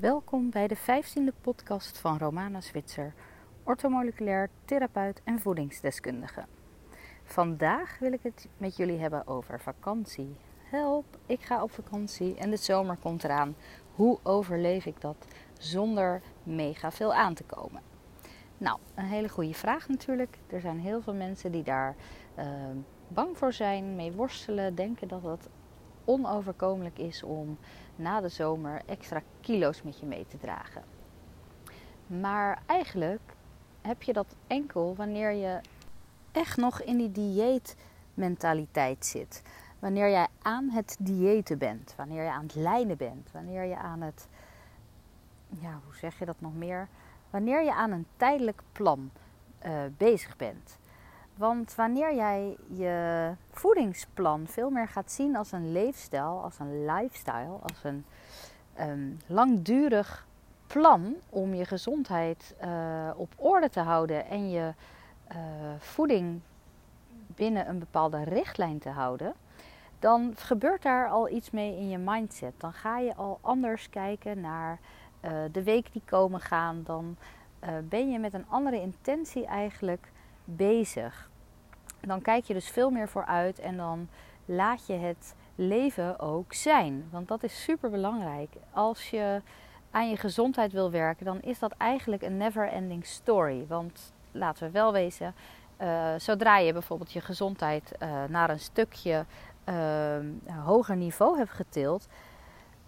Welkom bij de 15e podcast van Romana Zwitser, orthomoleculair therapeut en voedingsdeskundige. Vandaag wil ik het met jullie hebben over vakantie. Help, ik ga op vakantie en de zomer komt eraan. Hoe overleef ik dat zonder mega veel aan te komen? Nou, een hele goede vraag natuurlijk. Er zijn heel veel mensen die daar uh, bang voor zijn, mee worstelen, denken dat het onoverkomelijk is om na de zomer extra kilo's met je mee te dragen. Maar eigenlijk heb je dat enkel wanneer je echt nog in die dieetmentaliteit zit. Wanneer jij aan het diëten bent, wanneer je aan het lijnen bent, wanneer je aan het, ja, hoe zeg je dat nog meer? Wanneer je aan een tijdelijk plan uh, bezig bent. Want wanneer jij je voedingsplan veel meer gaat zien als een leefstijl, als een lifestyle, als een um, langdurig plan om je gezondheid uh, op orde te houden en je uh, voeding binnen een bepaalde richtlijn te houden, dan gebeurt daar al iets mee in je mindset. Dan ga je al anders kijken naar uh, de week die komen gaan. Dan ben je met een andere intentie eigenlijk bezig. Dan kijk je dus veel meer vooruit en dan laat je het leven ook zijn. Want dat is super belangrijk. Als je aan je gezondheid wil werken, dan is dat eigenlijk een never ending story. Want laten we wel wezen, uh, zodra je bijvoorbeeld je gezondheid uh, naar een stukje uh, hoger niveau hebt getild,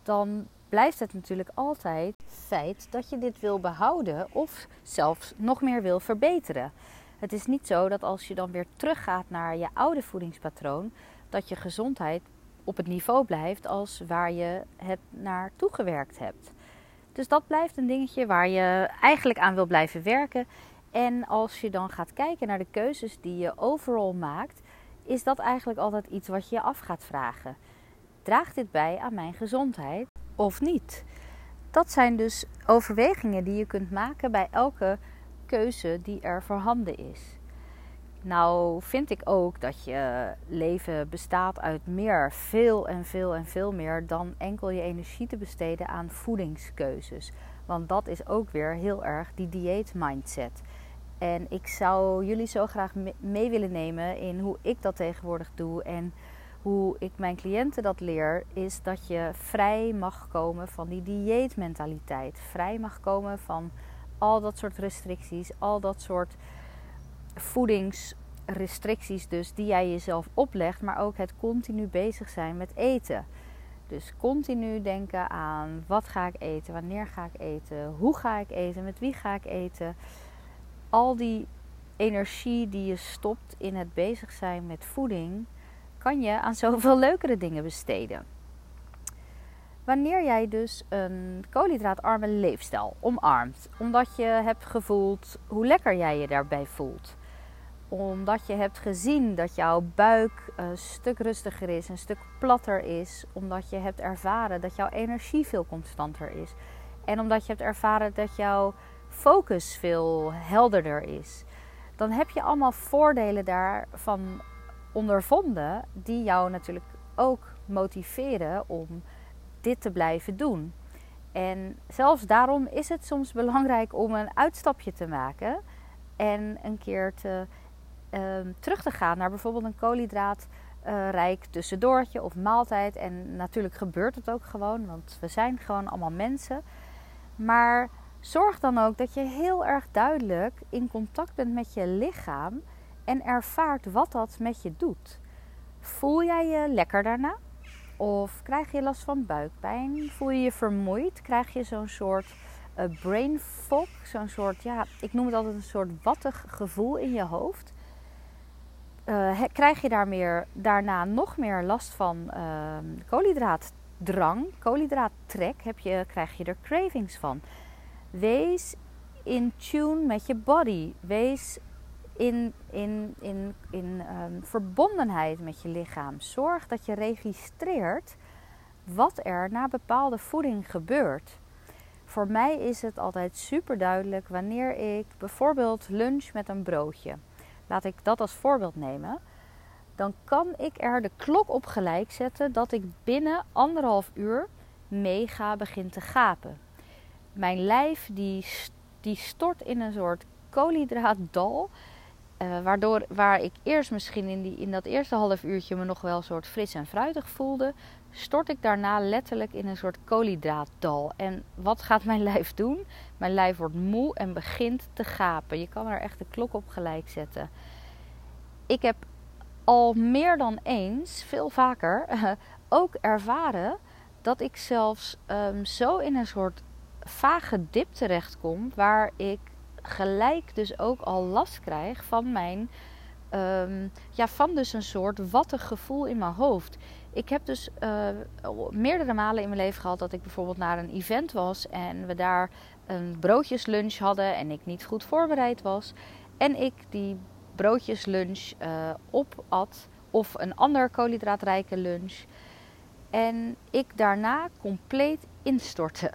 dan blijft het natuurlijk altijd feit dat je dit wil behouden of zelfs nog meer wil verbeteren. Het is niet zo dat als je dan weer teruggaat naar je oude voedingspatroon, dat je gezondheid op het niveau blijft als waar je het naartoe gewerkt hebt. Dus dat blijft een dingetje waar je eigenlijk aan wil blijven werken. En als je dan gaat kijken naar de keuzes die je overal maakt, is dat eigenlijk altijd iets wat je je af gaat vragen. Draagt dit bij aan mijn gezondheid of niet? Dat zijn dus overwegingen die je kunt maken bij elke keuze die er voorhanden is. Nou vind ik ook dat je leven bestaat uit meer, veel en veel en veel meer dan enkel je energie te besteden aan voedingskeuzes. Want dat is ook weer heel erg die dieet mindset. En ik zou jullie zo graag mee willen nemen in hoe ik dat tegenwoordig doe en hoe ik mijn cliënten dat leer, is dat je vrij mag komen van die dieetmentaliteit. Vrij mag komen van al dat soort restricties, al dat soort voedingsrestricties dus die jij jezelf oplegt, maar ook het continu bezig zijn met eten. Dus continu denken aan wat ga ik eten, wanneer ga ik eten, hoe ga ik eten, met wie ga ik eten. Al die energie die je stopt in het bezig zijn met voeding, kan je aan zoveel leukere dingen besteden. Wanneer jij dus een koolhydraatarme leefstijl omarmt, omdat je hebt gevoeld hoe lekker jij je daarbij voelt, omdat je hebt gezien dat jouw buik een stuk rustiger is, een stuk platter is, omdat je hebt ervaren dat jouw energie veel constanter is en omdat je hebt ervaren dat jouw focus veel helderder is, dan heb je allemaal voordelen daarvan ondervonden die jou natuurlijk ook motiveren om dit te blijven doen. En zelfs daarom is het soms belangrijk om een uitstapje te maken en een keer te, ehm, terug te gaan naar bijvoorbeeld een koolhydraatrijk uh, tussendoortje of maaltijd. En natuurlijk gebeurt het ook gewoon, want we zijn gewoon allemaal mensen. Maar zorg dan ook dat je heel erg duidelijk in contact bent met je lichaam en ervaart wat dat met je doet. Voel jij je lekker daarna? Of krijg je last van buikpijn? Voel je je vermoeid? Krijg je zo'n soort uh, brain fog? Zo'n soort, ja, ik noem het altijd een soort wattig gevoel in je hoofd. Uh, krijg je daar meer, daarna nog meer last van uh, koolhydraatdrang, koolhydraattrek? Heb je, krijg je er cravings van? Wees in tune met je body. Wees in, in, in, in um, verbondenheid met je lichaam. Zorg dat je registreert wat er na bepaalde voeding gebeurt. Voor mij is het altijd super duidelijk wanneer ik bijvoorbeeld lunch met een broodje. Laat ik dat als voorbeeld nemen. Dan kan ik er de klok op gelijk zetten dat ik binnen anderhalf uur mega begin te gapen. mijn lijf die, die stort in een soort koolhydraatdal. Uh, waardoor, waar ik eerst misschien in, die, in dat eerste half uurtje me nog wel een soort fris en fruitig voelde, stort ik daarna letterlijk in een soort koolhydraatdal. En wat gaat mijn lijf doen? Mijn lijf wordt moe en begint te gapen. Je kan er echt de klok op gelijk zetten. Ik heb al meer dan eens, veel vaker, ook ervaren dat ik zelfs um, zo in een soort vage dip terechtkom, waar ik gelijk dus ook al last krijg van mijn, um, ja, van dus een soort wattig gevoel in mijn hoofd. Ik heb dus uh, meerdere malen in mijn leven gehad dat ik bijvoorbeeld naar een event was en we daar een broodjeslunch hadden en ik niet goed voorbereid was. En ik die broodjeslunch uh, opat of een ander koolhydraatrijke lunch. En ik daarna compleet instortte.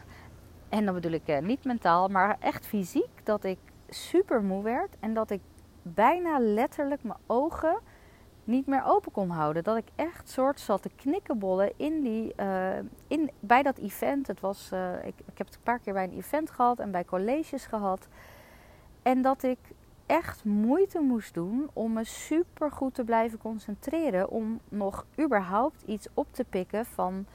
En dan bedoel ik uh, niet mentaal, maar echt fysiek. Dat ik super moe werd en dat ik bijna letterlijk mijn ogen niet meer open kon houden. Dat ik echt soort zat te knikkenbollen in die, uh, in, bij dat event. Het was, uh, ik, ik heb het een paar keer bij een event gehad en bij colleges gehad. En dat ik echt moeite moest doen om me super goed te blijven concentreren. Om nog überhaupt iets op te pikken van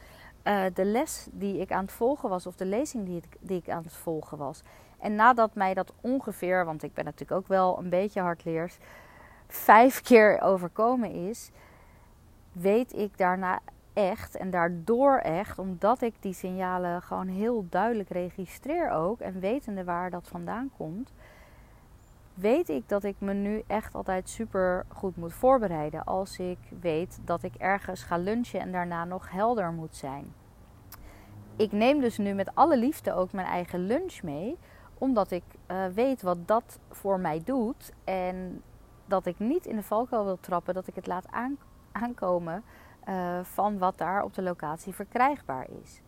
uh, de les die ik aan het volgen was. Of de lezing die ik, die ik aan het volgen was. En nadat mij dat ongeveer, want ik ben natuurlijk ook wel een beetje hardleers, vijf keer overkomen is, weet ik daarna echt en daardoor echt, omdat ik die signalen gewoon heel duidelijk registreer ook en wetende waar dat vandaan komt, weet ik dat ik me nu echt altijd super goed moet voorbereiden als ik weet dat ik ergens ga lunchen en daarna nog helder moet zijn. Ik neem dus nu met alle liefde ook mijn eigen lunch mee, omdat ik uh, weet wat dat voor mij doet en dat ik niet in de valkuil wil trappen, dat ik het laat aankomen uh, van wat daar op de locatie verkrijgbaar is.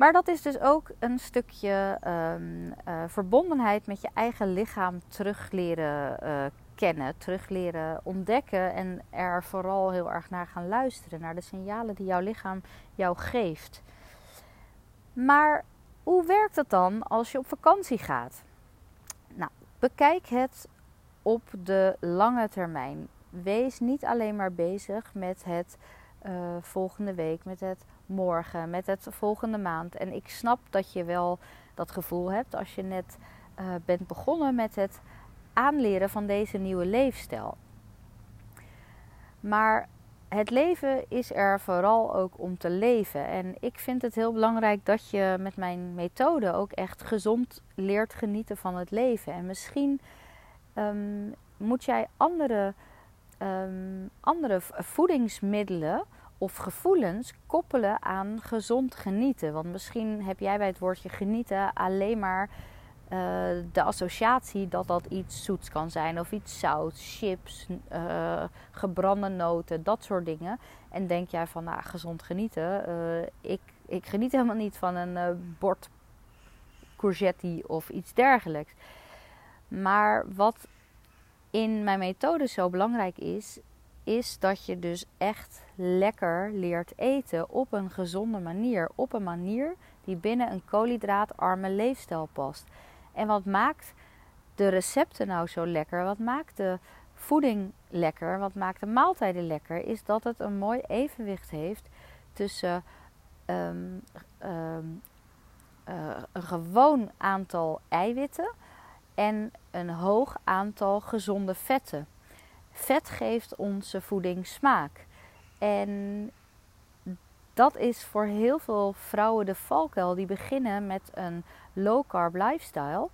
Maar dat is dus ook een stukje um, uh, verbondenheid met je eigen lichaam terug leren uh, kennen, terug leren ontdekken en er vooral heel erg naar gaan luisteren, naar de signalen die jouw lichaam jou geeft. Maar hoe werkt het dan als je op vakantie gaat? Nou, bekijk het op de lange termijn. Wees niet alleen maar bezig met het uh, volgende week, met het morgen, met het volgende maand. En ik snap dat je wel dat gevoel hebt als je net uh, bent begonnen met het aanleren van deze nieuwe leefstijl. Maar het leven is er vooral ook om te leven. En ik vind het heel belangrijk dat je met mijn methode ook echt gezond leert genieten van het leven. En misschien um, moet jij andere, um, andere voedingsmiddelen of gevoelens koppelen aan gezond genieten. Want misschien heb jij bij het woordje genieten alleen maar uh, de associatie dat dat iets zoets kan zijn, of iets zout, chips, uh, gebrande noten, dat soort dingen. En denk jij van, nou, gezond genieten. Uh, ik, ik geniet helemaal niet van een bord courgette of iets dergelijks. Maar wat in mijn methode zo belangrijk is, is dat je dus echt lekker leert eten op een gezonde manier. Op een manier die binnen een koolhydraatarme leefstijl past. En wat maakt de recepten nou zo lekker? Wat maakt de voeding lekker? Wat maakt de maaltijden lekker? Is dat het een mooi evenwicht heeft tussen um, um, uh, een gewoon aantal eiwitten en een hoog aantal gezonde vetten. Vet geeft onze voeding smaak. En dat is voor heel veel vrouwen de valkuil die beginnen met een low carb lifestyle.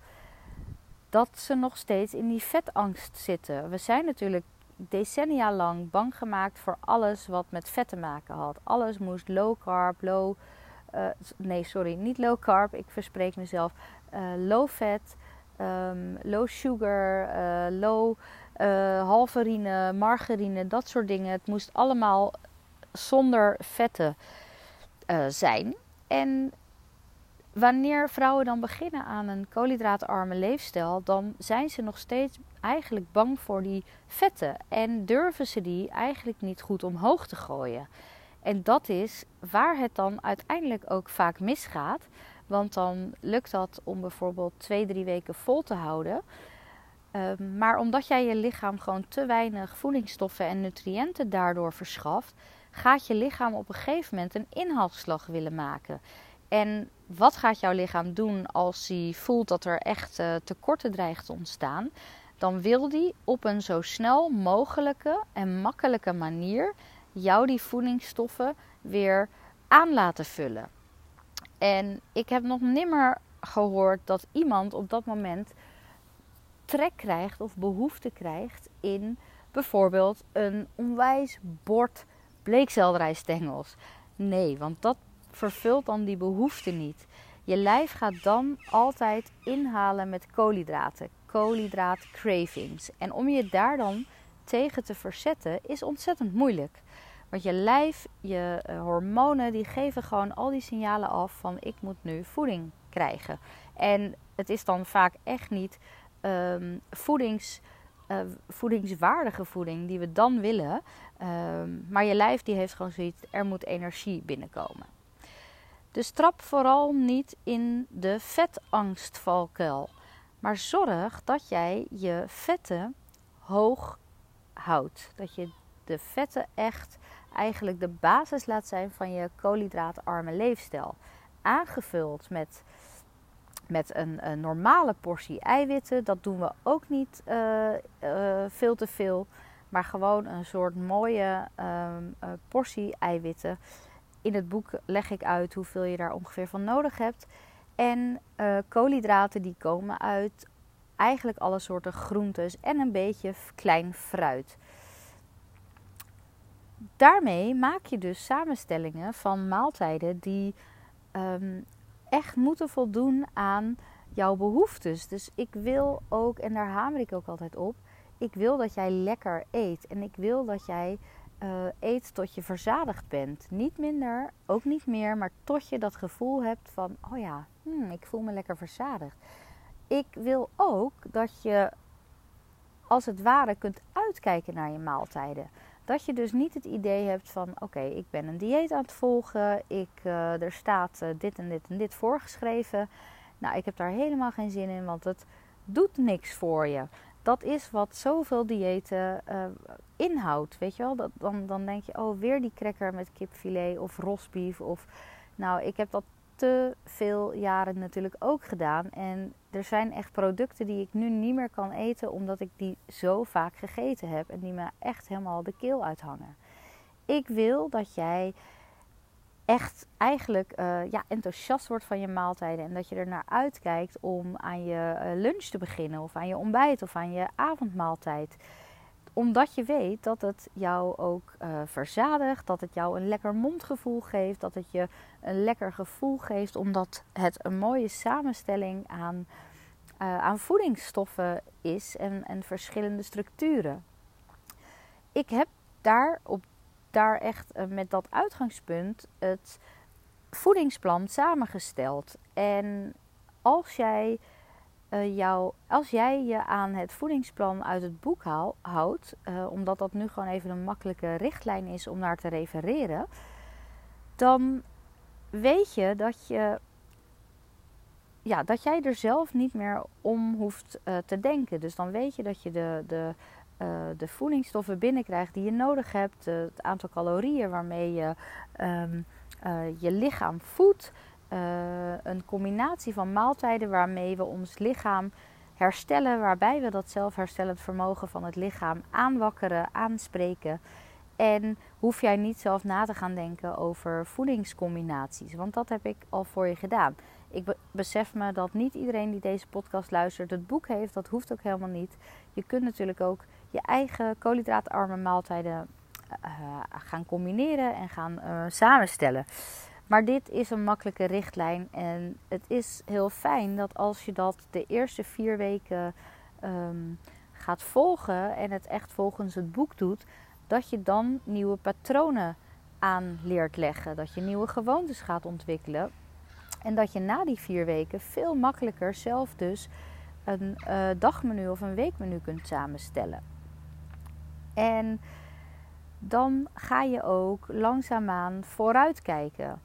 Dat ze nog steeds in die vetangst zitten. We zijn natuurlijk decennia lang bang gemaakt voor alles wat met vet te maken had. Alles moest low carb, low. Uh, nee, sorry, niet low carb. Ik verspreek mezelf. Uh, low fat, um, low sugar, uh, low halverine, margarine, dat soort dingen. Het moest allemaal zonder vetten zijn. En wanneer vrouwen dan beginnen aan een koolhydraatarme leefstijl, dan zijn ze nog steeds eigenlijk bang voor die vetten en durven ze die eigenlijk niet goed omhoog te gooien. En dat is waar het dan uiteindelijk ook vaak misgaat, Want dan lukt dat om bijvoorbeeld twee, drie weken vol te houden. Ehm, maar omdat jij je lichaam gewoon te weinig voedingsstoffen en nutriënten daardoor verschaft, gaat je lichaam op een gegeven moment een inhaalslag willen maken. En wat gaat jouw lichaam doen als hij voelt dat er echt tekorten dreigt te ontstaan? Dan wil die op een zo snel mogelijke en makkelijke manier jou die voedingsstoffen weer aan laten vullen. En ik heb nog nimmer gehoord dat iemand op dat moment trek krijgt of behoefte krijgt in bijvoorbeeld een onwijs bord bleekselderijstengels. Nee, want dat vervult dan die behoefte niet. Je lijf gaat dan altijd inhalen met koolhydraten, koolhydraat cravings. En om je daar dan tegen te verzetten is ontzettend moeilijk. Want je lijf, je eh, hormonen, die geven gewoon al die signalen af van ik moet nu voeding krijgen. En het is dan vaak echt niet um, voedings, uh, voedingswaardige voeding die we dan willen. Um, maar je lijf die heeft gewoon zoiets, er moet energie binnenkomen. Dus trap vooral niet in de vetangstvalkuil. Maar zorg dat jij je vetten hoog houdt. Dat je de vetten echt eigenlijk de basis laat zijn van je koolhydraatarme leefstijl. Aangevuld met, met een, normale portie eiwitten. Dat doen we ook niet uh, uh, veel te veel. Maar gewoon een soort mooie um, uh, portie eiwitten. In het boek leg ik uit hoeveel je daar ongeveer van nodig hebt. En koolhydraten die komen uit eigenlijk alle soorten groentes en een beetje klein fruit daarmee maak je dus samenstellingen van maaltijden die um, echt moeten voldoen aan jouw behoeftes. Dus ik wil ook, en daar hamer ik ook altijd op, ik wil dat jij lekker eet. En ik wil dat jij uh, eet tot je verzadigd bent. Niet minder, ook niet meer, maar tot je dat gevoel hebt van, oh ja, hmm, ik voel me lekker verzadigd. Ik wil ook dat je als het ware kunt uitkijken naar je maaltijden. Dat je dus niet het idee hebt van oké, ik ben een dieet aan het volgen. Ik, uh, er staat uh, dit en dit en dit voorgeschreven. Nou, ik heb daar helemaal geen zin in, want het doet niks voor je. Dat is wat zoveel diëten uh, inhoudt. Weet je wel? Dat, dan, dan denk je, oh, weer die cracker met kipfilet of rosbief. Of, nou, ik heb dat te veel jaren natuurlijk ook gedaan. En er zijn echt producten die ik nu niet meer kan eten omdat ik die zo vaak gegeten heb en die me echt helemaal de keel uithangen. Ik wil dat jij echt eigenlijk uh, ja, enthousiast wordt van je maaltijden en dat je er naar uitkijkt om aan je uh, lunch te beginnen of aan je ontbijt of aan je avondmaaltijd omdat je weet dat het jou ook uh, verzadigt, dat het jou een lekker mondgevoel geeft, dat het je een lekker gevoel geeft, omdat het een mooie samenstelling aan, uh, aan voedingsstoffen is en, en verschillende structuren. Ik heb daar, op, daar echt uh, met dat uitgangspunt het voedingsplan samengesteld. En als jij uh, jou, als jij je aan het voedingsplan uit het boek haal, houdt, uh, omdat dat nu gewoon even een makkelijke richtlijn is om naar te refereren, dan weet je dat je ja, dat jij er zelf niet meer om hoeft uh, te denken. Dus dan weet je dat je de, de, de voedingsstoffen binnenkrijgt die je nodig hebt, het aantal calorieën waarmee je um, je lichaam voedt. Uh, een combinatie van maaltijden waarmee we ons lichaam herstellen, waarbij we dat zelfherstellend vermogen van het lichaam aanwakkeren, aanspreken. En hoef jij niet zelf na te gaan denken over voedingscombinaties, want dat heb ik al voor je gedaan. Ik besef me dat niet iedereen die deze podcast luistert het boek heeft, dat hoeft ook helemaal niet. Je kunt natuurlijk ook je eigen koolhydraatarme maaltijden uh, gaan combineren en gaan uh, samenstellen. Maar dit is een makkelijke richtlijn. En het is heel fijn dat als je dat de eerste vier weken um, gaat volgen en het echt volgens het boek doet, dat je dan nieuwe patronen aan leert leggen. Dat je nieuwe gewoontes gaat ontwikkelen. En dat je na die vier weken veel makkelijker zelf dus een uh, dagmenu of een weekmenu kunt samenstellen. En dan ga je ook langzaamaan vooruitkijken.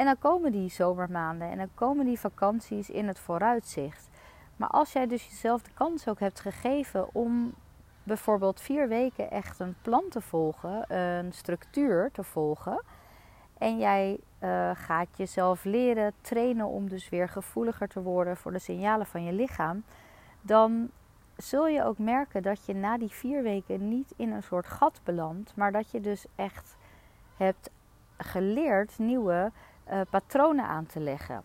En dan komen die zomermaanden en dan komen die vakanties in het vooruitzicht. Maar als jij dus jezelf de kans ook hebt gegeven om bijvoorbeeld vier weken echt een plan te volgen, een structuur te volgen. En jij uh, gaat jezelf leren trainen om dus weer gevoeliger te worden voor de signalen van je lichaam. Dan zul je ook merken dat je na die vier weken niet in een soort gat belandt, maar dat je dus echt hebt geleerd nieuwe uh, patronen aan te leggen.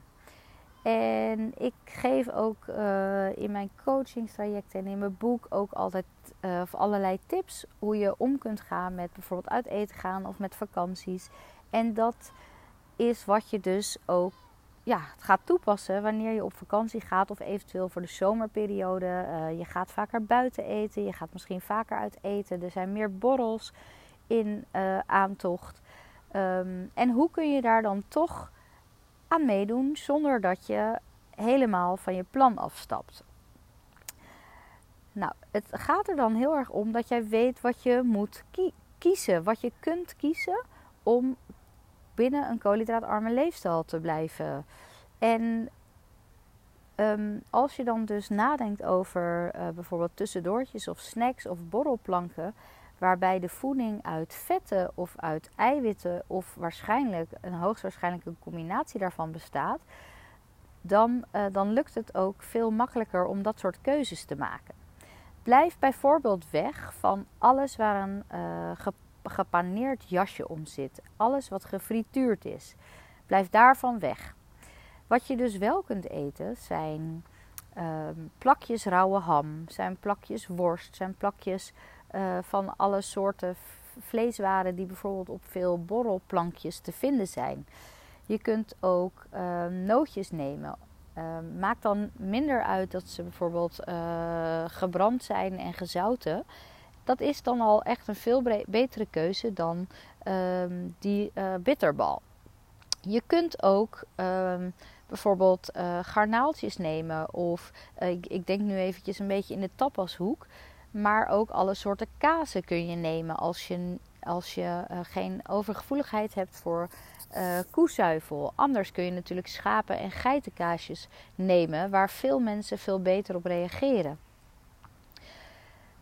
En ik geef ook uh, in mijn coachingstrajecten en in mijn boek ook altijd uh, allerlei tips hoe je om kunt gaan met bijvoorbeeld uit eten gaan of met vakanties. En dat is wat je dus ook ja, gaat toepassen wanneer je op vakantie gaat of eventueel voor de zomerperiode. Je gaat vaker buiten eten, je gaat misschien vaker uit eten. Er zijn meer borrels in aantocht. Um, en hoe kun je daar dan toch aan meedoen zonder dat je helemaal van je plan afstapt. Nou, het gaat er dan heel erg om dat jij weet wat je moet kiezen, wat je kunt kiezen om binnen een koolhydraatarme leefstijl te blijven. En um, als je dan dus nadenkt over uh, bijvoorbeeld tussendoortjes of snacks of borrelplanken, waarbij de voeding uit vetten of uit eiwitten of waarschijnlijk een hoogstwaarschijnlijk een combinatie daarvan bestaat, dan, uh, dan lukt het ook veel makkelijker om dat soort keuzes te maken. Blijf bijvoorbeeld weg van alles waar een uh, gepaneerd jasje om zit, alles wat gefrituurd is. Blijf daarvan weg. Wat je dus wel kunt eten zijn uh, plakjes rauwe ham, zijn plakjes worst, zijn plakjes uh, van alle soorten vleeswaren die bijvoorbeeld op veel borrelplankjes te vinden zijn. Je kunt ook uh, nootjes nemen. Uh, maakt dan minder uit dat ze bijvoorbeeld gebrand zijn en gezouten. Dat is dan al echt een veel betere keuze dan ehm, die bitterbal. Je kunt ook ehm, bijvoorbeeld garnaaltjes nemen. Of ik, ik, denk nu eventjes een beetje in de tapashoek. Maar ook alle soorten kazen kun je nemen als je, als je uh, geen overgevoeligheid hebt voor uh, koezuivel. Anders kun je natuurlijk schapen- en geitenkaasjes nemen, waar veel mensen veel beter op reageren.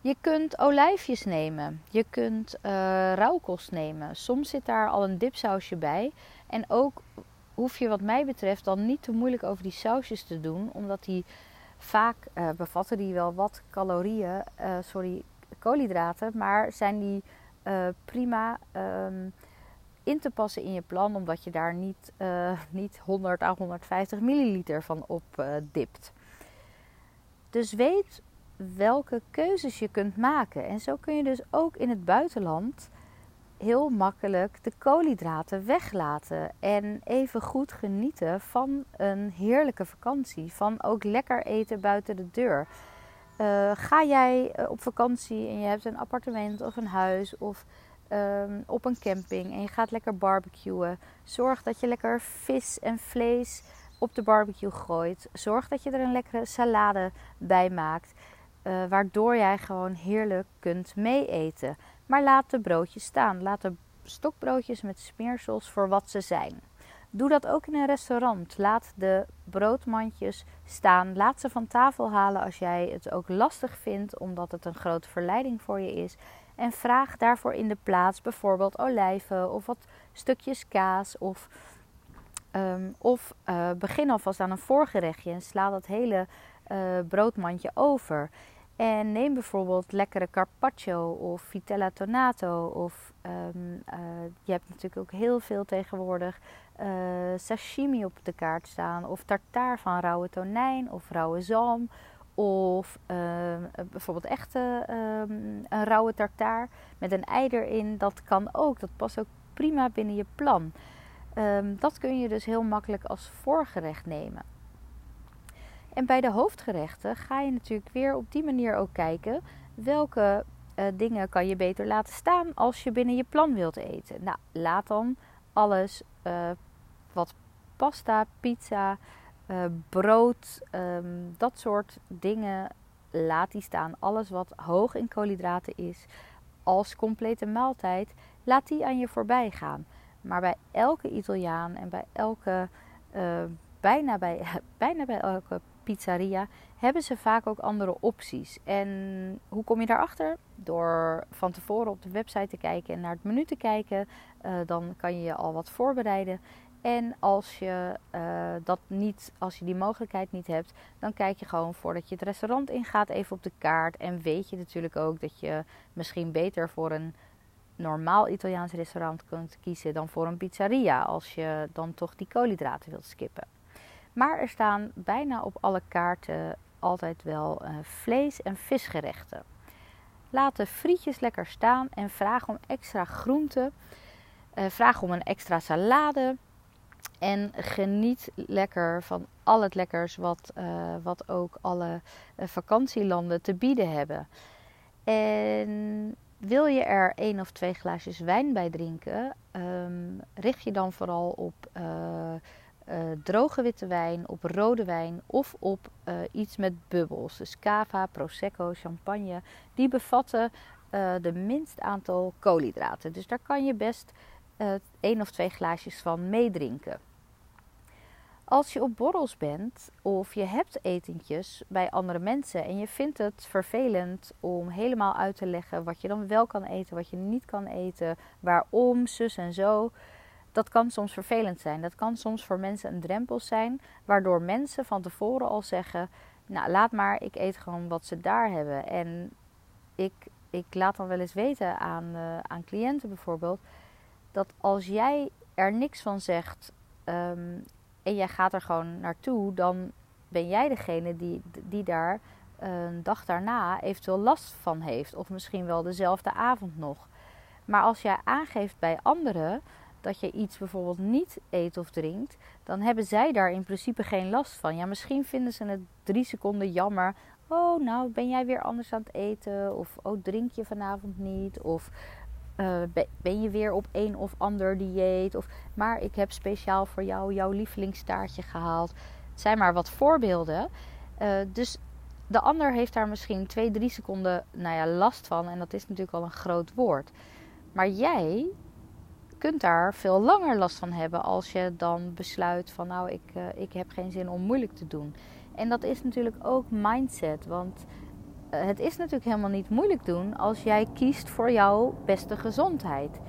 Je kunt olijfjes nemen. Je kunt uh, rauwkost nemen. Soms zit daar al een dipsausje bij. En ook hoef je wat mij betreft dan niet te moeilijk over die sausjes te doen. Omdat die Vaak uh, bevatten die wel wat calorieën, uh, sorry, koolhydraten, maar zijn die uh, prima um, in te passen in je plan, omdat je daar niet, niet 100 à 150 milliliter van op dipt. Dus weet welke keuzes je kunt maken. En zo kun je dus ook in het buitenland heel makkelijk de koolhydraten weglaten. En even goed genieten van een heerlijke vakantie. Van ook lekker eten buiten de deur. Uh, ga jij eh, op vakantie en je hebt een appartement of een huis of um, op een camping en je gaat lekker barbecuen. Zorg dat je lekker vis en vlees op de barbecue gooit. Zorg dat je er een lekkere salade bij maakt. Uh, waardoor jij gewoon heerlijk kunt meeeten. Maar laat de broodjes staan. Laat de stokbroodjes met smeersels voor wat ze zijn. Doe dat ook in een restaurant. Laat de broodmandjes staan. Laat ze van tafel halen als jij het ook lastig vindt, omdat het een grote verleiding voor je is. En vraag daarvoor in de plaats bijvoorbeeld olijven of wat stukjes kaas. Of, um, of uh, begin alvast aan een voorgerechtje en sla dat hele uh, broodmandje over. En neem bijvoorbeeld lekkere carpaccio of vitella tonato. Of um, uh, je hebt natuurlijk ook heel veel tegenwoordig uh, sashimi op de kaart staan. Of tartaar van rauwe tonijn of rauwe zalm. Of uh, bijvoorbeeld echte um, een rauwe tartaar met een ei erin. Dat kan ook. Dat past ook prima binnen je plan. Dat kun je dus heel makkelijk als voorgerecht nemen. En bij de hoofdgerechten ga je natuurlijk weer op die manier ook kijken welke uh, dingen kan je beter laten staan als je binnen je plan wilt eten. Nou, laat dan alles uh, wat pasta, pizza, uh, brood, um, dat soort dingen, laat die staan. Alles wat hoog in koolhydraten is, als complete maaltijd, laat die aan je voorbij gaan. Maar bij elke Italiaan en bij elke, bijna, bij, bijna bij elke pizzeria hebben ze vaak ook andere opties. En hoe kom je daarachter? Door van tevoren op de website te kijken en naar het menu te kijken. Uh, dan kan je je al wat voorbereiden. En als je, uh, dat niet, als je die mogelijkheid niet hebt, dan kijk je gewoon voordat je het restaurant ingaat even op de kaart. En weet je natuurlijk ook dat je misschien beter voor een normaal Italiaans restaurant kunt kiezen dan voor een pizzeria. Als je dan toch die koolhydraten wilt skippen. Maar er staan bijna op alle kaarten altijd wel uh, vlees- en visgerechten. Laat de frietjes lekker staan en vraag om extra groenten. Uh, vraag om een extra salade. En geniet lekker van al het lekkers wat, uh, wat ook alle vakantielanden te bieden hebben. En wil je er één of twee glaasjes wijn bij drinken, um, richt je dan vooral op droge witte wijn, op rode wijn of op uh, iets met bubbels. Dus cava, prosecco, champagne. Die bevatten uh, de minst aantal koolhydraten. Dus daar kan je best één of twee glaasjes van meedrinken. Als je op borrels bent of je hebt etentjes bij andere mensen en je vindt het vervelend om helemaal uit te leggen wat je dan wel kan eten, wat je niet kan eten, waarom, zus en zo dat kan soms vervelend zijn. Dat kan soms voor mensen een drempel zijn, waardoor mensen van tevoren al zeggen: Nou, laat maar, ik eet gewoon wat ze daar hebben. En ik, ik laat dan wel eens weten aan, uh, aan cliënten bijvoorbeeld, dat als jij er niks van zegt um, en jij gaat er gewoon naartoe, dan ben jij degene die, die daar een dag daarna eventueel last van heeft. Of misschien wel dezelfde avond nog. Maar als jij aangeeft bij anderen dat je iets bijvoorbeeld niet eet of drinkt, dan hebben zij daar in principe geen last van. Ja, misschien vinden ze het drie seconden jammer. Oh, nou ben jij weer anders aan het eten? Of oh, drink je vanavond niet? Of uh, ben je weer op een of ander dieet? Of, maar ik heb speciaal voor jou jouw lievelingstaartje gehaald. Het zijn maar wat voorbeelden. Uh, dus de ander heeft daar misschien twee, drie seconden nou ja, last van. En dat is natuurlijk al een groot woord. Maar jij kunt daar veel langer last van hebben als je dan besluit van nou ik, uh, ik heb geen zin om moeilijk te doen. En dat is natuurlijk ook mindset, want uh, het is natuurlijk helemaal niet moeilijk doen als jij kiest voor jouw beste gezondheid.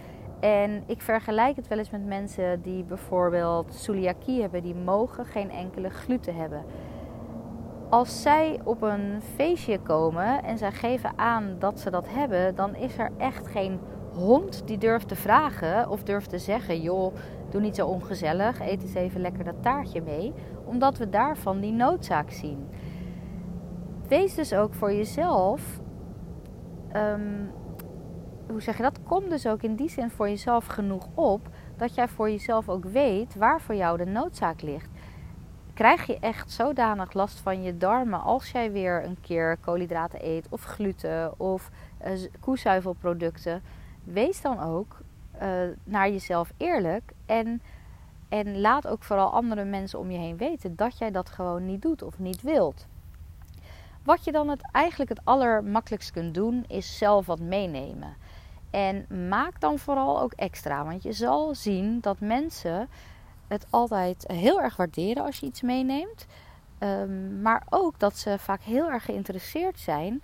En ik vergelijk het wel eens met mensen die bijvoorbeeld celiakie hebben, die mogen geen enkele gluten hebben. Als zij op een feestje komen en zij geven aan dat ze dat hebben, dan is er echt geen hond die durft te vragen of durft te zeggen: joh, doe niet zo ongezellig, eet eens even lekker dat taartje mee, omdat we daarvan die noodzaak zien. Wees dus ook voor jezelf. Um, hoe zeg je dat? Kom dus ook in die zin voor jezelf genoeg op dat jij voor jezelf ook weet waar voor jou de noodzaak ligt. Krijg je echt zodanig last van je darmen als jij weer een keer koolhydraten eet of gluten of uh? Wees dan ook uh, naar jezelf eerlijk. En, en laat ook vooral andere mensen om je heen weten dat jij dat gewoon niet doet of niet wilt. Wat je dan het, eigenlijk het allermakkelijkst kunt doen, is zelf wat meenemen. En maak dan vooral ook extra. Want je zal zien dat mensen het altijd heel erg waarderen als je iets meeneemt. Um, maar ook dat ze vaak heel erg geïnteresseerd zijn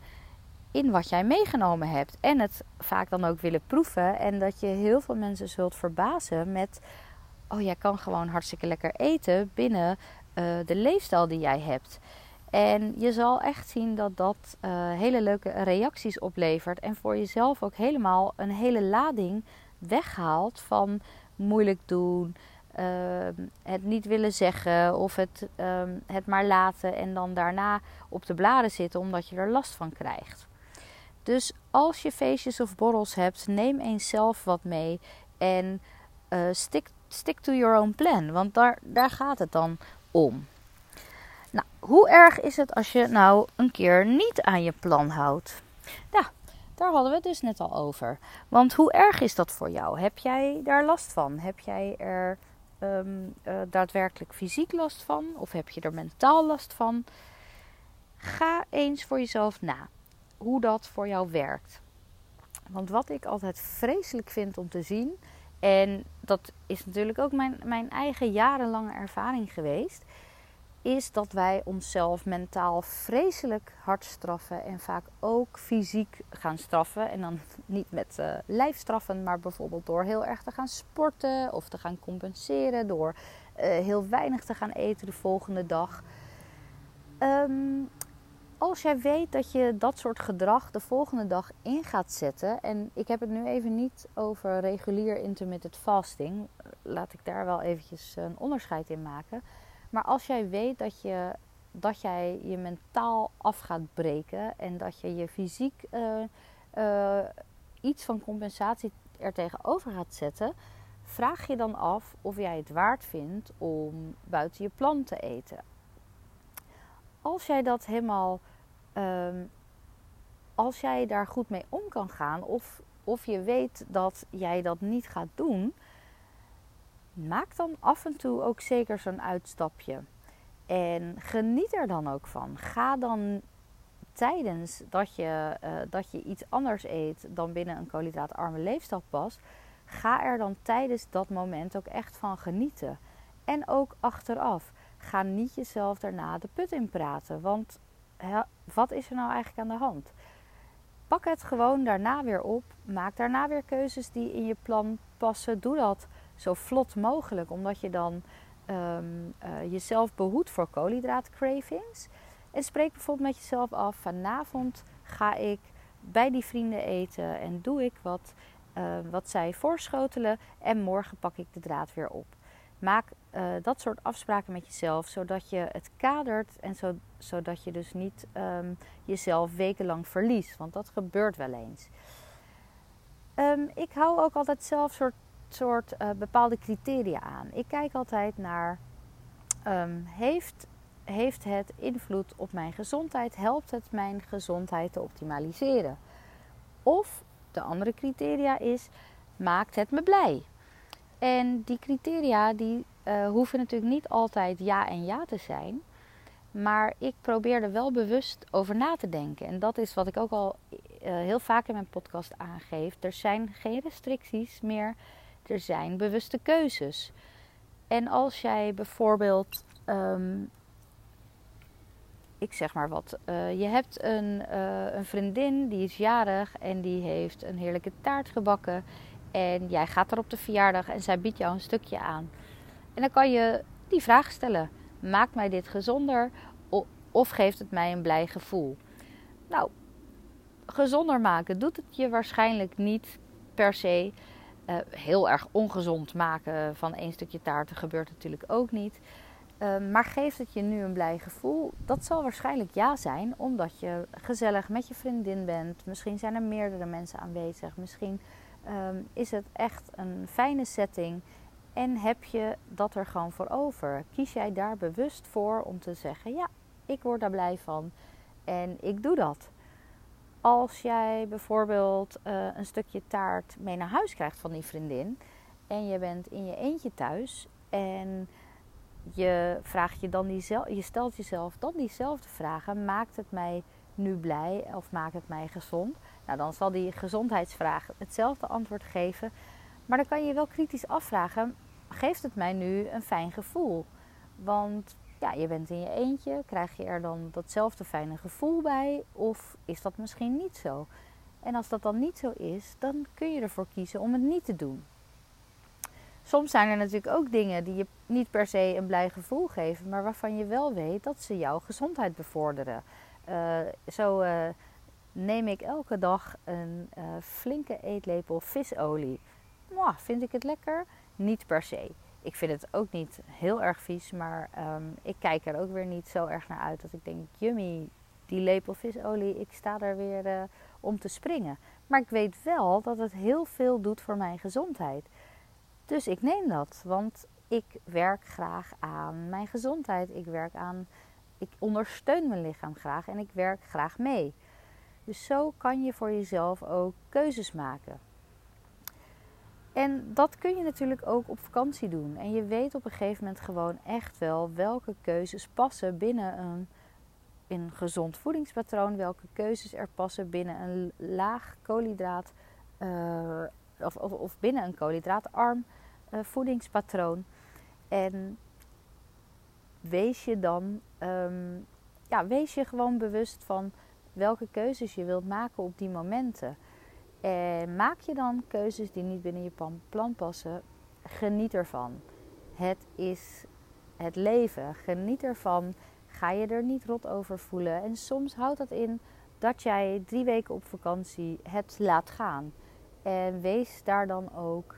in wat jij meegenomen hebt. En het vaak dan ook willen proeven. En dat je heel veel mensen zult verbazen met: Oh, jij kan gewoon hartstikke lekker eten binnen uh, de leefstijl die jij hebt. En je zal echt zien dat dat uh, hele leuke reacties oplevert. En voor jezelf ook helemaal een hele lading weghaalt van moeilijk doen. Uh, het niet willen zeggen of het, uh, het maar laten en dan daarna op de bladen zitten omdat je er last van krijgt. Dus als je feestjes of borrels hebt, neem eens zelf wat mee. En uh, stick, stick to your own plan. Want daar, daar gaat het dan om. Nou, hoe erg is het als je nou een keer niet aan je plan houdt? Nou, daar hadden we het dus net al over. Want hoe erg is dat voor jou? Heb jij daar last van? Heb jij er um, uh, daadwerkelijk fysiek last van? Of heb je er mentaal last van? Ga eens voor jezelf na hoe dat voor jou werkt. Want wat ik altijd vreselijk vind om te zien, En dat is natuurlijk ook mijn, mijn eigen jarenlange ervaring geweest. Is dat wij onszelf mentaal vreselijk hard straffen. En vaak ook fysiek gaan straffen. En dan niet met uh, lijfstraffen, maar bijvoorbeeld door heel erg te gaan sporten. Of te gaan compenseren. Door uh, heel weinig te gaan eten de volgende dag. Um, als jij weet dat je dat soort gedrag de volgende dag in gaat zetten, en ik heb het nu even niet over regulier intermittent fasting, laat ik daar wel eventjes een onderscheid in maken. Maar als jij weet dat, je, dat jij je mentaal af gaat breken en dat je je fysiek uh, uh, iets van compensatie er tegenover gaat zetten, vraag je dan af of jij het waard vindt om buiten je plan te eten. Als jij dat helemaal Ehm, als jij daar goed mee om kan gaan, of, of je weet dat jij dat niet gaat doen, maak dan af en toe ook zeker zo'n uitstapje. En geniet er dan ook van. Ga dan tijdens dat je, uh, dat je iets anders eet dan binnen een koolhydraatarme leefstijl past, ga er dan tijdens dat moment ook echt van genieten. En ook achteraf. Ga niet jezelf daarna de put in praten. Want wat is er nou eigenlijk aan de hand? Pak het gewoon daarna weer op. Maak daarna weer keuzes die in je plan passen. Doe dat zo vlot mogelijk, omdat je dan ehm, eh, jezelf behoedt voor koolhydraatcravings. En spreek bijvoorbeeld met jezelf af: vanavond ga ik bij die vrienden eten en doe ik wat, uh, wat zij voorschotelen. En morgen pak ik de draad weer op. Maak uh, dat soort afspraken met jezelf, zodat je het kadert en zo, zodat je dus niet um, jezelf wekenlang verliest. Want dat gebeurt wel eens. Um, ik hou ook altijd zelf soort, soort uh, bepaalde criteria aan. Ik kijk altijd naar: um, heeft, heeft het invloed op mijn gezondheid? Helpt het mijn gezondheid te optimaliseren? Of de andere criteria is: maakt het me blij? En die criteria die uh, hoeven natuurlijk niet altijd ja en ja te zijn. Maar ik probeer er wel bewust over na te denken. En dat is wat ik ook al uh, heel vaak in mijn podcast aangeef. Er zijn geen restricties meer. Er zijn bewuste keuzes. En als jij bijvoorbeeld, um, ik zeg maar wat, uh, je hebt een, een vriendin die is jarig en die heeft een heerlijke taart gebakken. En jij gaat er op de verjaardag en zij biedt jou een stukje aan. En dan kan je die vraag stellen: maakt mij dit gezonder of geeft het mij een blij gevoel? Nou, gezonder maken doet het je waarschijnlijk niet per se. Uh, heel erg ongezond maken van één stukje taart gebeurt natuurlijk ook niet. Uh, maar geeft het je nu een blij gevoel? Dat zal waarschijnlijk ja zijn, omdat je gezellig met je vriendin bent. Misschien zijn er meerdere mensen aanwezig. Misschien um, is het echt een fijne setting en heb je dat er gewoon voor over? Kies jij daar bewust voor om te zeggen: ja, ik word daar blij van en ik doe dat. Als jij bijvoorbeeld uh, een stukje taart mee naar huis krijgt van die vriendin en je bent in je eentje thuis en je, vraagt je, dan diezelfde, je stelt jezelf dan diezelfde vragen: maakt het mij nu blij of maakt het mij gezond? Nou, dan zal die gezondheidsvraag hetzelfde antwoord geven. Maar dan kan je wel kritisch afvragen: geeft het mij nu een fijn gevoel? Want ja, je bent in je eentje, krijg je er dan datzelfde fijne gevoel bij? Of is dat misschien niet zo? En als dat dan niet zo is, dan kun je ervoor kiezen om het niet te doen. Soms zijn er natuurlijk ook dingen die je niet per se een blij gevoel geven, maar waarvan je wel weet dat ze jouw gezondheid bevorderen. Uh, zo uh, neem ik elke dag een uh, flinke eetlepel visolie. Vind ik het lekker? Niet per se. Ik vind het ook niet heel erg vies, maar um, ik kijk er ook weer niet zo erg naar uit dat ik denk: yummy, die lepel visolie, ik sta er weer uh, om te springen. Maar ik weet wel dat het heel veel doet voor mijn gezondheid. Dus ik neem dat, want ik werk graag aan mijn gezondheid. Ik werk aan, ik ondersteun mijn lichaam graag en ik werk graag mee. Dus zo kan je voor jezelf ook keuzes maken. En dat kun je natuurlijk ook op vakantie doen. En je weet op een gegeven moment gewoon echt wel welke keuzes passen binnen een, een gezond voedingspatroon. Welke keuzes er passen binnen een laag koolhydraat uh, of, of, of binnen een koolhydraatarm uh, voedingspatroon. En wees je dan, ehm, ja, wees je gewoon bewust van welke keuzes je wilt maken op die momenten. En maak je dan keuzes die niet binnen je plan passen, geniet ervan. Het is het leven. Geniet ervan. Ga je er niet rot over voelen. En soms houdt dat in dat jij drie weken op vakantie het laat gaan. En wees daar dan ook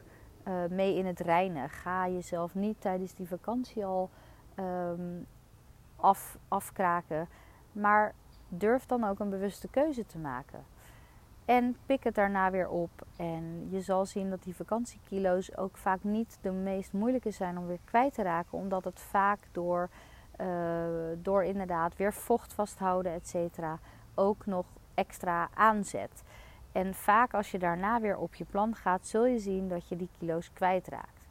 uh, mee in het reinen. Ga jezelf niet tijdens die vakantie al um, af, afkraken. Maar durf dan ook een bewuste keuze te maken. En pik het daarna weer op. En je zal zien dat die vakantiekilo's ook vaak niet de meest moeilijke zijn om weer kwijt te raken. Omdat het vaak door, uh, door inderdaad weer vocht vasthouden, et cetera, ook nog extra aanzet. En vaak als je daarna weer op je plan gaat, zul je zien dat je die kilo's kwijtraakt.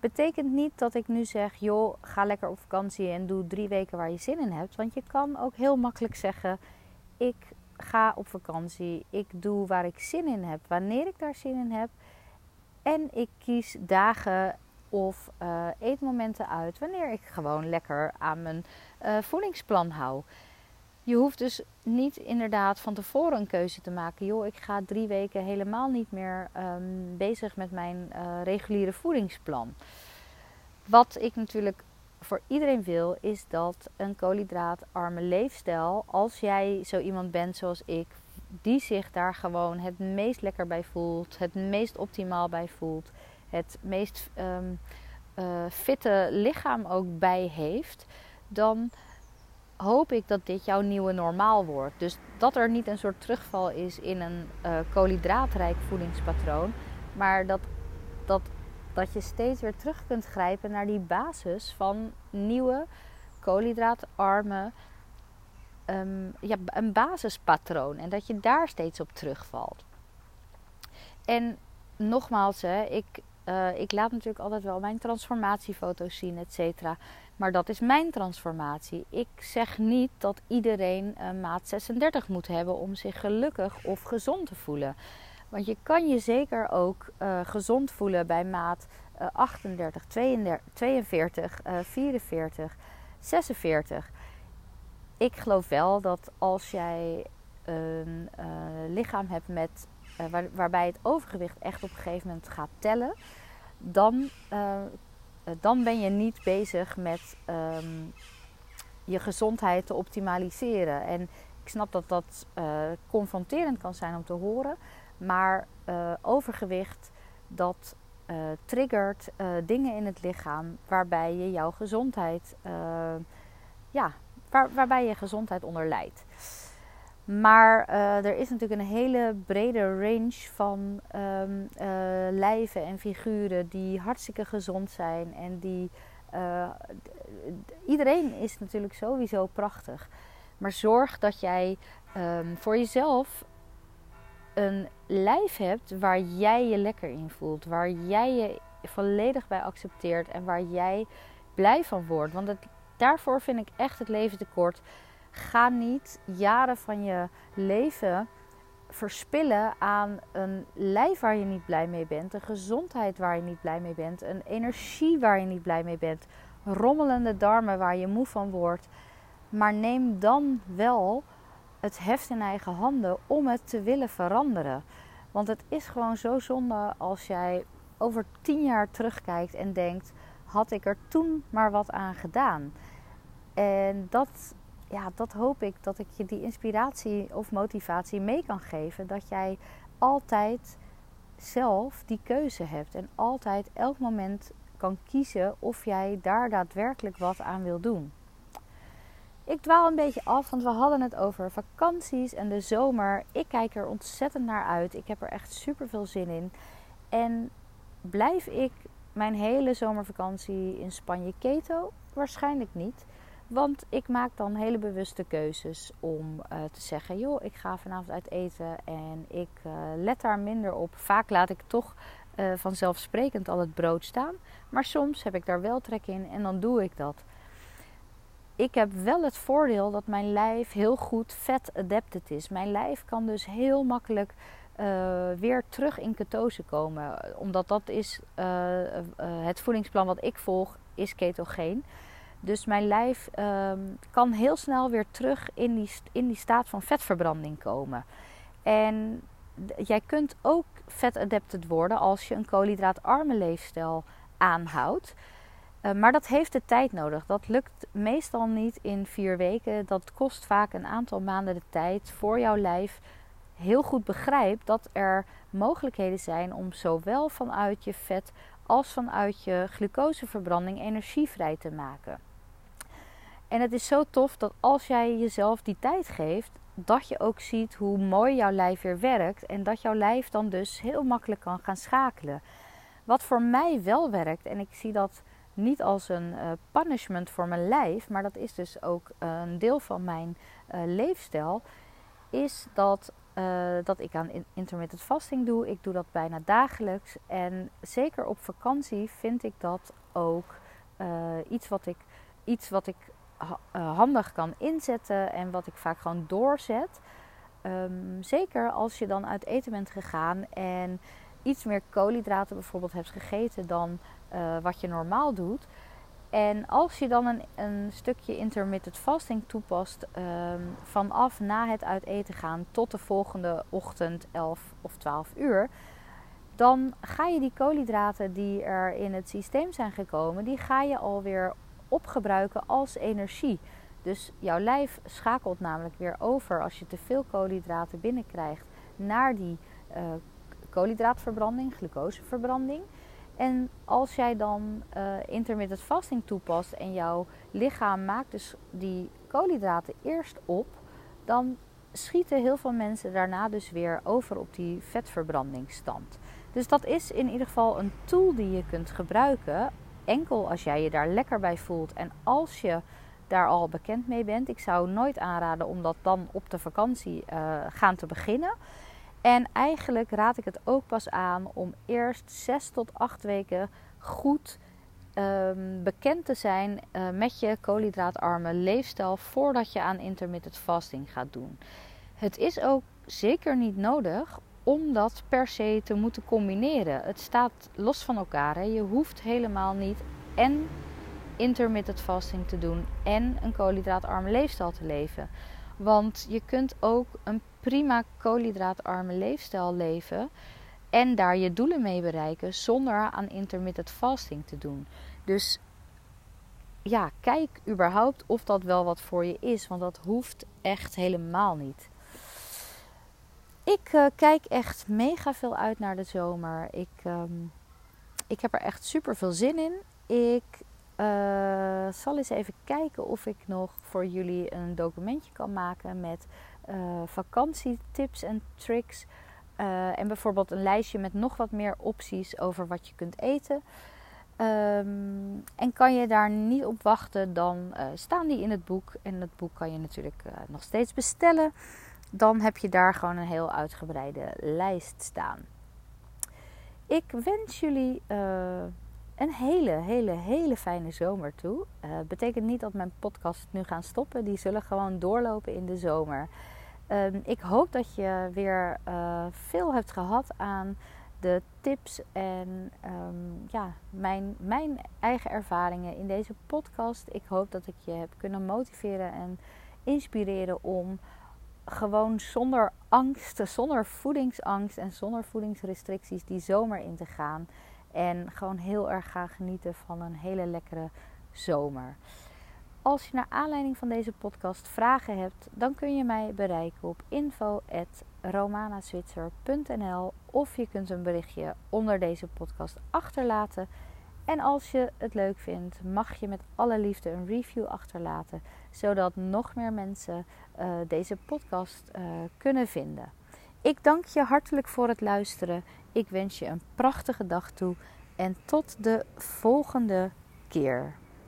Betekent niet dat ik nu zeg, joh, ga lekker op vakantie en doe drie weken waar je zin in hebt. Want je kan ook heel makkelijk zeggen, ik ga op vakantie, ik doe waar ik zin in heb, wanneer ik daar zin in heb. En ik kies dagen of uh, eetmomenten uit wanneer ik gewoon lekker aan mijn uh, voedingsplan hou. Je hoeft dus niet inderdaad van tevoren een keuze te maken. Joh, ik ga drie weken helemaal niet meer um, bezig met mijn uh, reguliere voedingsplan. Wat ik natuurlijk voor iedereen wil, is dat een koolhydraatarme leefstijl, als jij zo iemand bent zoals ik, die zich daar gewoon het meest lekker bij voelt, het meest optimaal bij voelt, het meest um, uh, fitte lichaam ook bij heeft, dan hoop ik dat dit jouw nieuwe normaal wordt. Dus dat er niet een soort terugval is in een uh, koolhydraatrijk voedingspatroon, maar dat, dat dat je steeds weer terug kunt grijpen naar die basis van nieuwe koolhydraatarme um, ja, een basispatroon en dat je daar steeds op terugvalt. En nogmaals, hè, ik, uh, ik laat natuurlijk altijd wel mijn transformatiefoto's zien, et cetera. Maar dat is mijn transformatie. Ik zeg niet dat iedereen een maat 36 moet hebben om zich gelukkig of gezond te voelen. Want je kan je zeker ook uh, gezond voelen bij maat uh, 38, 32, 42, uh, 44, 46. Ik geloof wel dat als jij een uh, lichaam hebt met, waar, waarbij het overgewicht echt op een gegeven moment gaat tellen, dan, dan ben je niet bezig met um, je gezondheid te optimaliseren. En ik snap dat dat confronterend kan zijn om te horen. Maar uh, overgewicht, dat uh, triggert dingen in het lichaam waarbij je jouw gezondheid, ja, waar, waarbij je gezondheid onder lijdt. Maar er is natuurlijk een hele brede range van um, lijven en figuren die hartstikke gezond zijn. En die. iedereen is natuurlijk sowieso prachtig. Maar zorg dat jij um, voor jezelf een lijf hebt waar jij je lekker in voelt, waar jij je volledig bij accepteert en waar jij blij van wordt. Want daarvoor vind ik echt het leven te kort. Ga niet jaren van je leven verspillen aan een lijf waar je niet blij mee bent, een gezondheid waar je niet blij mee bent, een energie waar je niet blij mee bent, rommelende darmen waar je moe van wordt. Maar neem dan wel het heft in eigen handen om het te willen veranderen. Want het is gewoon zo zonde als jij over tien jaar terugkijkt en denkt: had ik er toen maar wat aan gedaan? En dat, ja, dat hoop ik dat ik je die inspiratie of motivatie mee kan geven. Dat jij altijd zelf die keuze hebt en altijd elk moment kan kiezen of jij daar daadwerkelijk wat aan wil doen. Ik dwaal een beetje af, want we hadden het over vakanties en de zomer. Ik kijk er ontzettend naar uit. Ik heb er echt super veel zin in. En blijf ik mijn hele zomervakantie in Spanje keto? Waarschijnlijk niet. Want ik maak dan hele bewuste keuzes om uh, te zeggen: joh, ik ga vanavond uit eten en ik uh, let daar minder op. Vaak laat ik toch uh, vanzelfsprekend al het brood staan. Maar soms heb ik daar wel trek in en dan doe ik dat ik heb wel het voordeel dat mijn lijf heel goed vet adapted is. Mijn lijf kan dus heel makkelijk weer terug in ketose komen. Omdat dat is het voedingsplan wat ik volg, is ketogeen. Dus mijn lijf ehm, kan heel snel weer terug in die, in die staat van vetverbranding komen. En jij kunt ook vet-adapted worden als je een koolhydraatarme leefstijl aanhoudt. Uh, maar dat heeft de tijd nodig. Dat lukt meestal niet in vier weken. Dat kost vaak een aantal maanden de tijd voor jouw lijf heel goed begrijpt dat er mogelijkheden zijn om zowel vanuit je vet als vanuit je glucoseverbranding energie vrij te maken. En het is zo tof dat als jij jezelf die tijd geeft, dat je ook ziet hoe mooi jouw lijf weer werkt en dat jouw lijf dan dus heel makkelijk kan gaan schakelen. Wat voor mij wel werkt, en ik zie dat niet als een uh, punishment voor mijn lijf, maar dat is dus ook een deel van mijn uh, leefstijl, is dat, dat ik aan intermittent fasting doe. Ik doe dat bijna dagelijks en zeker op vakantie vind ik dat ook iets wat ik, iets wat ik handig kan inzetten en wat ik vaak gewoon doorzet. Um, zeker als je dan uit eten bent gegaan en iets meer koolhydraten bijvoorbeeld hebt gegeten dan uh, wat je normaal doet. En als je dan een, een stukje intermittent fasting toepast um, vanaf na het uit eten gaan tot de volgende ochtend 11 of 12 uur, dan ga je die koolhydraten die er in het systeem zijn gekomen, die ga je alweer opgebruiken als energie. Dus jouw lijf schakelt namelijk weer over als je te veel koolhydraten binnenkrijgt naar die uh, koolhydraatverbranding, glucoseverbranding. En als jij dan uh, intermittent fasting toepast en jouw lichaam maakt dus die koolhydraten eerst op, dan schieten heel veel mensen daarna dus weer over op die vetverbrandingsstand. Dus dat is in ieder geval een tool die je kunt gebruiken enkel als jij je daar lekker bij voelt en als je daar al bekend mee bent. Ik zou nooit aanraden om dat dan op de vakantie uh, gaan te beginnen. En eigenlijk raad ik het ook pas aan om eerst zes tot acht weken goed um, bekend te zijn uh, met je koolhydraatarme leefstijl voordat je aan intermittent fasting gaat doen. Het is ook zeker niet nodig om dat per se te moeten combineren. Het staat los van elkaar. Hè. Je hoeft helemaal niet en intermittent fasting te doen en een koolhydraatarme leefstijl te leven. Want je kunt ook een prima koolhydraatarme leefstijl leven en daar je doelen mee bereiken zonder aan intermittent fasting te doen. Dus ja, kijk überhaupt of dat wel wat voor je is, want dat hoeft echt helemaal niet. Ik uh, kijk echt mega veel uit naar de zomer. Ik, um, ik heb er echt super veel zin in. Ik uh, zal eens even kijken of ik nog voor jullie een documentje kan maken met uh, vakantietips en tricks. en bijvoorbeeld een lijstje met nog wat meer opties over wat je kunt eten. Um, en kan je daar niet op wachten, dan staan die in het boek. En het boek kan je natuurlijk nog steeds bestellen dan heb je daar gewoon een heel uitgebreide lijst staan. Ik wens jullie uh, een hele, hele, hele fijne zomer toe. Uh, betekent niet dat mijn podcast nu gaan stoppen. Die zullen gewoon doorlopen in de zomer. Uh, ik hoop dat je weer uh, veel hebt gehad aan de tips en um, ja, mijn, mijn eigen ervaringen in deze podcast. Ik hoop dat ik je heb kunnen motiveren en inspireren om gewoon zonder angst, zonder voedingsangst en zonder voedingsrestricties die zomer in te gaan. En gewoon heel erg gaan genieten van een hele lekkere zomer. Als je naar aanleiding van deze podcast vragen hebt, dan kun je mij bereiken op info.romanaswitser.nl of je kunt een berichtje onder deze podcast achterlaten. En als je het leuk vindt, mag je met alle liefde een review achterlaten, zodat nog meer mensen uh, deze podcast uh, kunnen vinden. Ik dank je hartelijk voor het luisteren. Ik wens je een prachtige dag toe en tot de volgende keer.